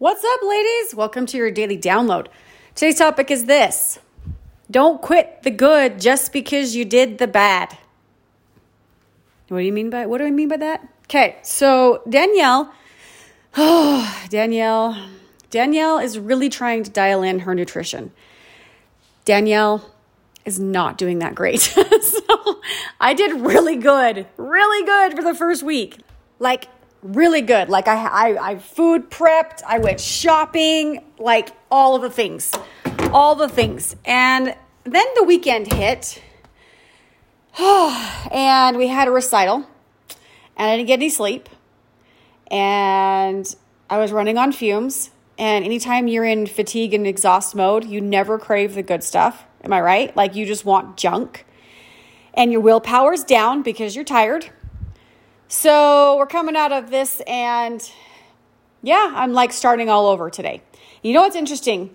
What's up, ladies? Welcome to your daily download. Today's topic is this Don't quit the good just because you did the bad. What do you mean by what do I mean by that? Okay, so Danielle, oh, Danielle, Danielle is really trying to dial in her nutrition. Danielle is not doing that great. so I did really good, really good for the first week. Like really good. Like I, I, I food prepped, I went shopping, like all of the things, all the things. And then the weekend hit, and we had a recital, and I didn't get any sleep, and I was running on fumes. And anytime you're in fatigue and exhaust mode, you never crave the good stuff. Am I right? Like you just want junk. And your willpower's down because you're tired so we're coming out of this, and yeah, I'm like starting all over today. You know what's interesting?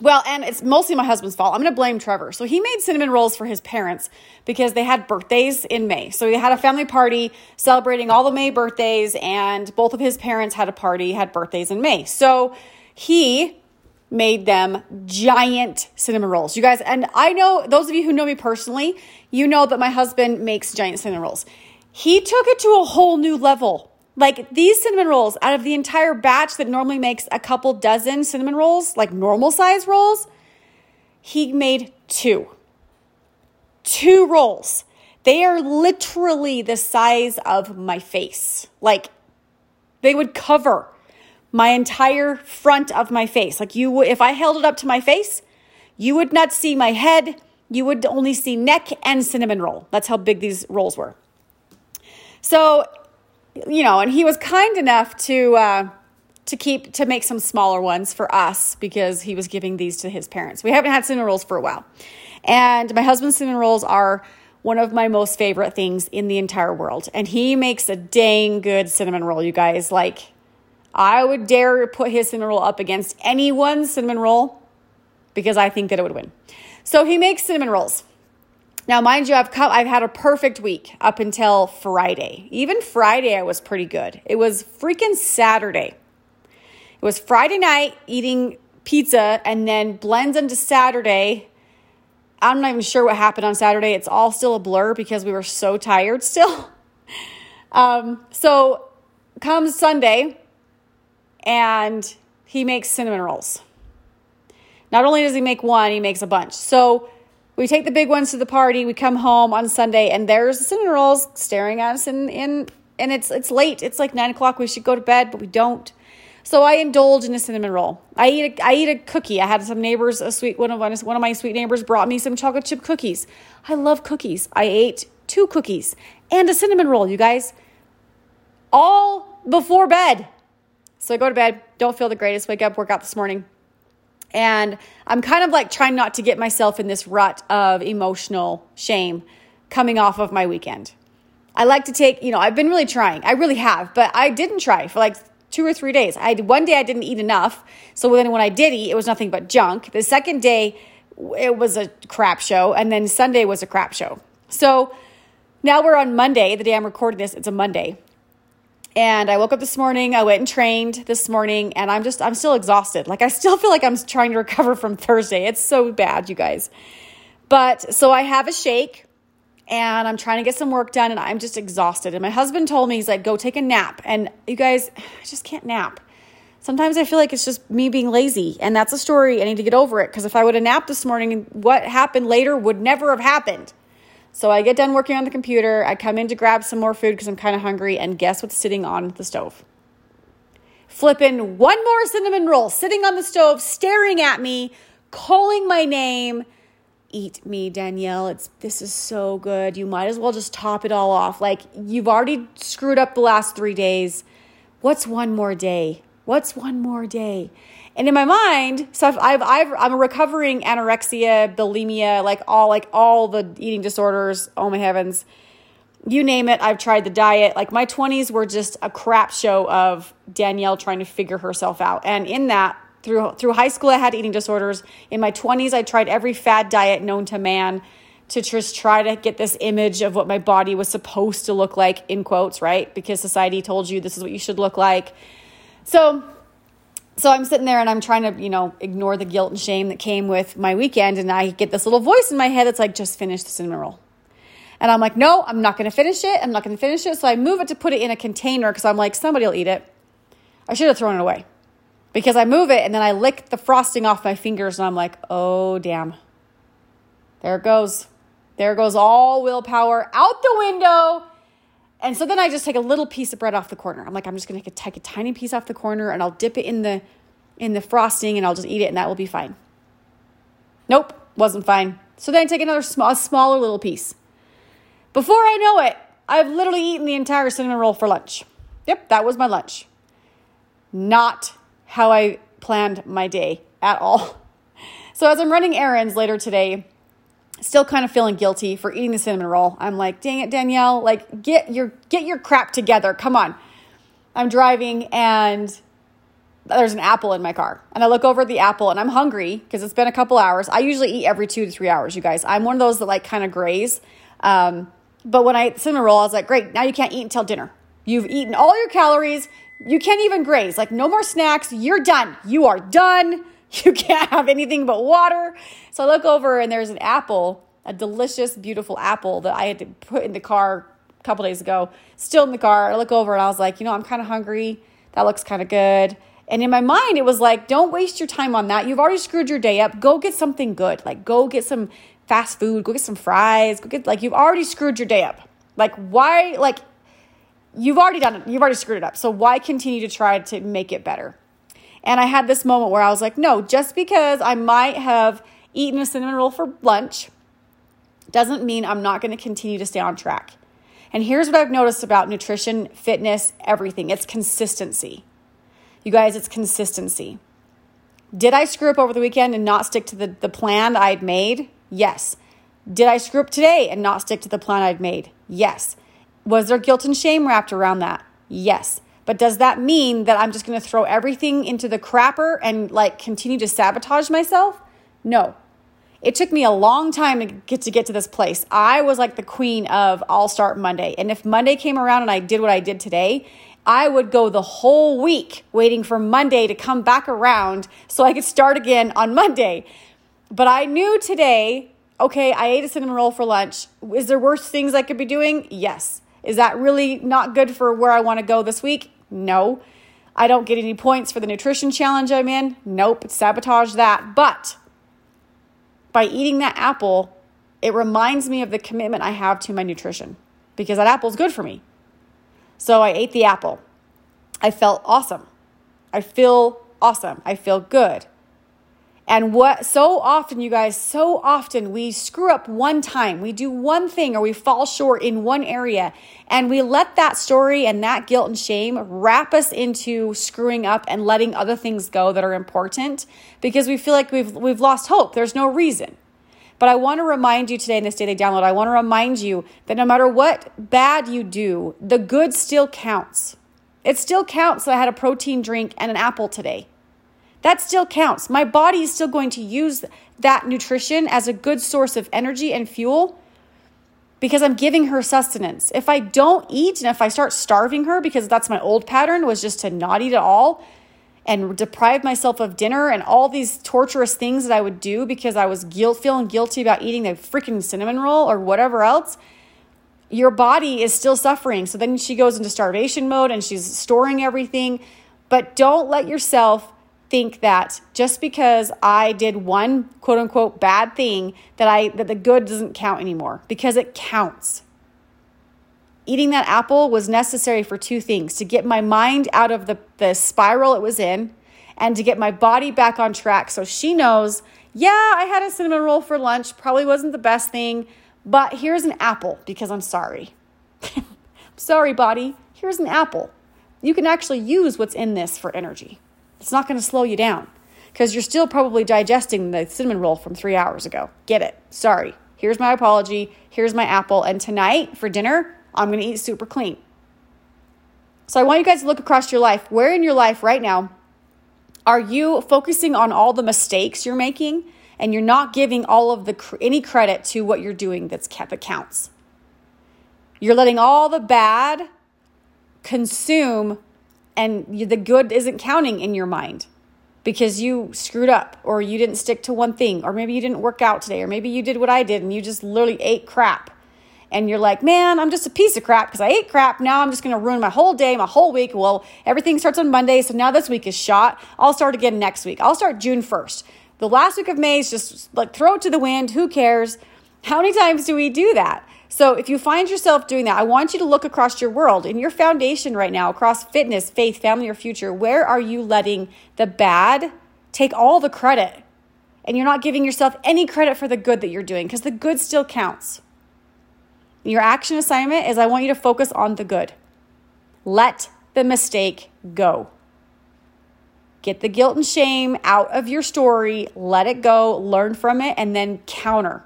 Well, and it's mostly my husband's fault. I'm going to blame Trevor. So he made cinnamon rolls for his parents because they had birthdays in May. So he had a family party celebrating all the May birthdays, and both of his parents had a party, had birthdays in May. So he made them giant cinnamon rolls. You guys, and I know those of you who know me personally, you know that my husband makes giant cinnamon rolls. He took it to a whole new level. Like these cinnamon rolls, out of the entire batch that normally makes a couple dozen cinnamon rolls, like normal size rolls, he made two. Two rolls. They are literally the size of my face. Like they would cover my entire front of my face. Like you would, if I held it up to my face, you would not see my head. You would only see neck and cinnamon roll. That's how big these rolls were. So, you know, and he was kind enough to uh, to keep to make some smaller ones for us because he was giving these to his parents. We haven't had cinnamon rolls for a while, and my husband's cinnamon rolls are one of my most favorite things in the entire world. And he makes a dang good cinnamon roll, you guys. Like, I would dare put his cinnamon roll up against anyone's cinnamon roll because I think that it would win. So he makes cinnamon rolls. Now, mind you, I've come, I've had a perfect week up until Friday. Even Friday, I was pretty good. It was freaking Saturday. It was Friday night eating pizza and then blends into Saturday. I'm not even sure what happened on Saturday. It's all still a blur because we were so tired still. um, so comes Sunday and he makes cinnamon rolls. Not only does he make one, he makes a bunch. So we take the big ones to the party. We come home on Sunday, and there's the cinnamon rolls staring at us. In in and it's it's late. It's like nine o'clock. We should go to bed, but we don't. So I indulge in a cinnamon roll. I eat a, I eat a cookie. I had some neighbors, a sweet one of one of my sweet neighbors brought me some chocolate chip cookies. I love cookies. I ate two cookies and a cinnamon roll. You guys, all before bed. So I go to bed. Don't feel the greatest. Wake up, work out this morning. And I'm kind of like trying not to get myself in this rut of emotional shame coming off of my weekend. I like to take, you know, I've been really trying. I really have, but I didn't try for like two or three days. I one day I didn't eat enough. So then when I did eat, it was nothing but junk. The second day it was a crap show and then Sunday was a crap show. So now we're on Monday, the day I'm recording this, it's a Monday. And I woke up this morning, I went and trained this morning, and I'm just, I'm still exhausted. Like, I still feel like I'm trying to recover from Thursday. It's so bad, you guys. But so I have a shake and I'm trying to get some work done, and I'm just exhausted. And my husband told me, he's like, go take a nap. And you guys, I just can't nap. Sometimes I feel like it's just me being lazy, and that's a story. I need to get over it because if I would have napped this morning, what happened later would never have happened. So I get done working on the computer. I come in to grab some more food because I'm kind of hungry. And guess what's sitting on the stove? Flipping one more cinnamon roll sitting on the stove, staring at me, calling my name. Eat me, Danielle. It's this is so good. You might as well just top it all off. Like you've already screwed up the last three days. What's one more day? What's one more day? And in my mind, so I've, I've, I've I'm a recovering anorexia, bulimia, like all like all the eating disorders. Oh my heavens, you name it. I've tried the diet. Like my 20s were just a crap show of Danielle trying to figure herself out. And in that, through through high school, I had eating disorders. In my 20s, I tried every fad diet known to man to just try to get this image of what my body was supposed to look like in quotes, right? Because society told you this is what you should look like. So so I'm sitting there and I'm trying to, you know, ignore the guilt and shame that came with my weekend. And I get this little voice in my head that's like, just finish the cinnamon roll. And I'm like, no, I'm not going to finish it. I'm not going to finish it. So I move it to put it in a container because I'm like, somebody will eat it. I should have thrown it away because I move it and then I lick the frosting off my fingers and I'm like, oh, damn. There it goes. There goes all willpower out the window. And so then I just take a little piece of bread off the corner. I'm like, I'm just gonna take a tiny piece off the corner and I'll dip it in the in the frosting and I'll just eat it and that will be fine. Nope, wasn't fine. So then I take another small, smaller little piece. Before I know it, I've literally eaten the entire cinnamon roll for lunch. Yep, that was my lunch. Not how I planned my day at all. So as I'm running errands later today, still kind of feeling guilty for eating the cinnamon roll. I'm like, dang it, Danielle, like get your get your crap together. Come on. I'm driving and there's an apple in my car. And I look over at the apple and I'm hungry because it's been a couple hours. I usually eat every two to three hours, you guys. I'm one of those that like kind of graze. Um, but when I ate the cinnamon roll, I was like, great, now you can't eat until dinner. You've eaten all your calories. You can't even graze. Like, no more snacks. You're done. You are done. You can't have anything but water. So I look over and there's an apple, a delicious, beautiful apple that I had to put in the car a couple days ago, still in the car. I look over and I was like, you know, I'm kind of hungry. That looks kind of good. And in my mind, it was like, don't waste your time on that. You've already screwed your day up. Go get something good. Like, go get some fast food, go get some fries, go get, like, you've already screwed your day up. Like, why, like, you've already done it. You've already screwed it up. So why continue to try to make it better? And I had this moment where I was like, no, just because I might have eaten a cinnamon roll for lunch doesn't mean I'm not going to continue to stay on track. And here's what I've noticed about nutrition, fitness, everything it's consistency. You guys, it's consistency. Did I screw up over the weekend and not stick to the, the plan I'd made? Yes. Did I screw up today and not stick to the plan I'd made? Yes. Was there guilt and shame wrapped around that? Yes. But does that mean that I'm just going to throw everything into the crapper and like continue to sabotage myself? No. It took me a long time to get to get to this place. I was like the queen of I'll start Monday. And if Monday came around and I did what I did today, I would go the whole week waiting for Monday to come back around so I could start again on Monday. But I knew today, okay, I ate a cinnamon roll for lunch. Is there worse things I could be doing? Yes. Is that really not good for where I want to go this week? No. I don't get any points for the nutrition challenge I'm in. Nope, sabotage that. But by eating that apple, it reminds me of the commitment I have to my nutrition because that apple is good for me. So I ate the apple. I felt awesome. I feel awesome. I feel good. And what so often, you guys, so often we screw up one time. We do one thing or we fall short in one area and we let that story and that guilt and shame wrap us into screwing up and letting other things go that are important because we feel like we've we've lost hope. There's no reason. But I want to remind you today in this daily download, I want to remind you that no matter what bad you do, the good still counts. It still counts that I had a protein drink and an apple today. That still counts. My body is still going to use that nutrition as a good source of energy and fuel because I'm giving her sustenance. If I don't eat and if I start starving her because that's my old pattern was just to not eat at all and deprive myself of dinner and all these torturous things that I would do because I was guilt feeling guilty about eating the freaking cinnamon roll or whatever else, your body is still suffering. So then she goes into starvation mode and she's storing everything. But don't let yourself think that just because I did one quote unquote bad thing that I that the good doesn't count anymore because it counts. Eating that apple was necessary for two things to get my mind out of the, the spiral it was in and to get my body back on track so she knows, yeah, I had a cinnamon roll for lunch, probably wasn't the best thing, but here's an apple because I'm sorry. sorry, body, here's an apple. You can actually use what's in this for energy. It's not going to slow you down because you're still probably digesting the cinnamon roll from three hours ago. Get it. Sorry. Here's my apology. Here's my apple. And tonight for dinner, I'm going to eat super clean. So I want you guys to look across your life. Where in your life right now are you focusing on all the mistakes you're making and you're not giving all of the any credit to what you're doing that's that counts? You're letting all the bad consume and the good isn't counting in your mind. because you screwed up or you didn't stick to one thing or maybe you didn't work out today or maybe you did what I did and you just literally ate crap. And you're like, man, I'm just a piece of crap because I ate crap. Now I'm just going to ruin my whole day, my whole week. Well, everything starts on Monday. So now this week is shot. I'll start again next week. I'll start June 1st. The last week of May is just like throw it to the wind. Who cares? How many times do we do that? So if you find yourself doing that, I want you to look across your world in your foundation right now, across fitness, faith, family, or future. Where are you letting the bad take all the credit? And you're not giving yourself any credit for the good that you're doing because the good still counts. Your action assignment is I want you to focus on the good. Let the mistake go. Get the guilt and shame out of your story, let it go, learn from it, and then counter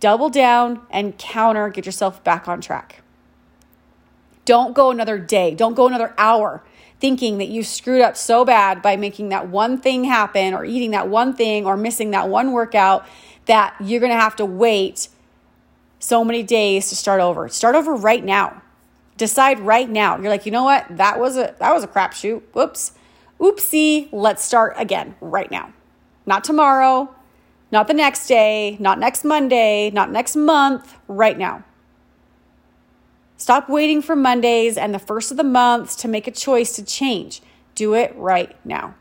double down and counter, get yourself back on track. Don't go another day, don't go another hour thinking that you screwed up so bad by making that one thing happen or eating that one thing or missing that one workout that you're going to have to wait so many days to start over. Start over right now. Decide right now. You're like, "You know what? That was a that was a crapshoot. Whoops. Oopsie. Let's start again right now. Not tomorrow, not the next day, not next Monday, not next month, right now. Stop waiting for Mondays and the first of the month to make a choice to change. Do it right now.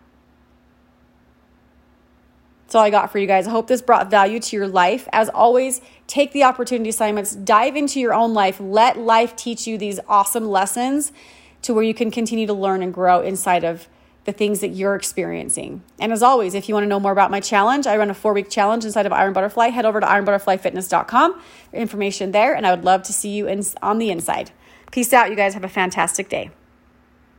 That's all I got for you guys. I hope this brought value to your life. As always, take the opportunity assignments, dive into your own life, let life teach you these awesome lessons to where you can continue to learn and grow inside of the things that you're experiencing. And as always, if you want to know more about my challenge, I run a four week challenge inside of Iron Butterfly. Head over to ironbutterflyfitness.com, information there, and I would love to see you in, on the inside. Peace out, you guys. Have a fantastic day.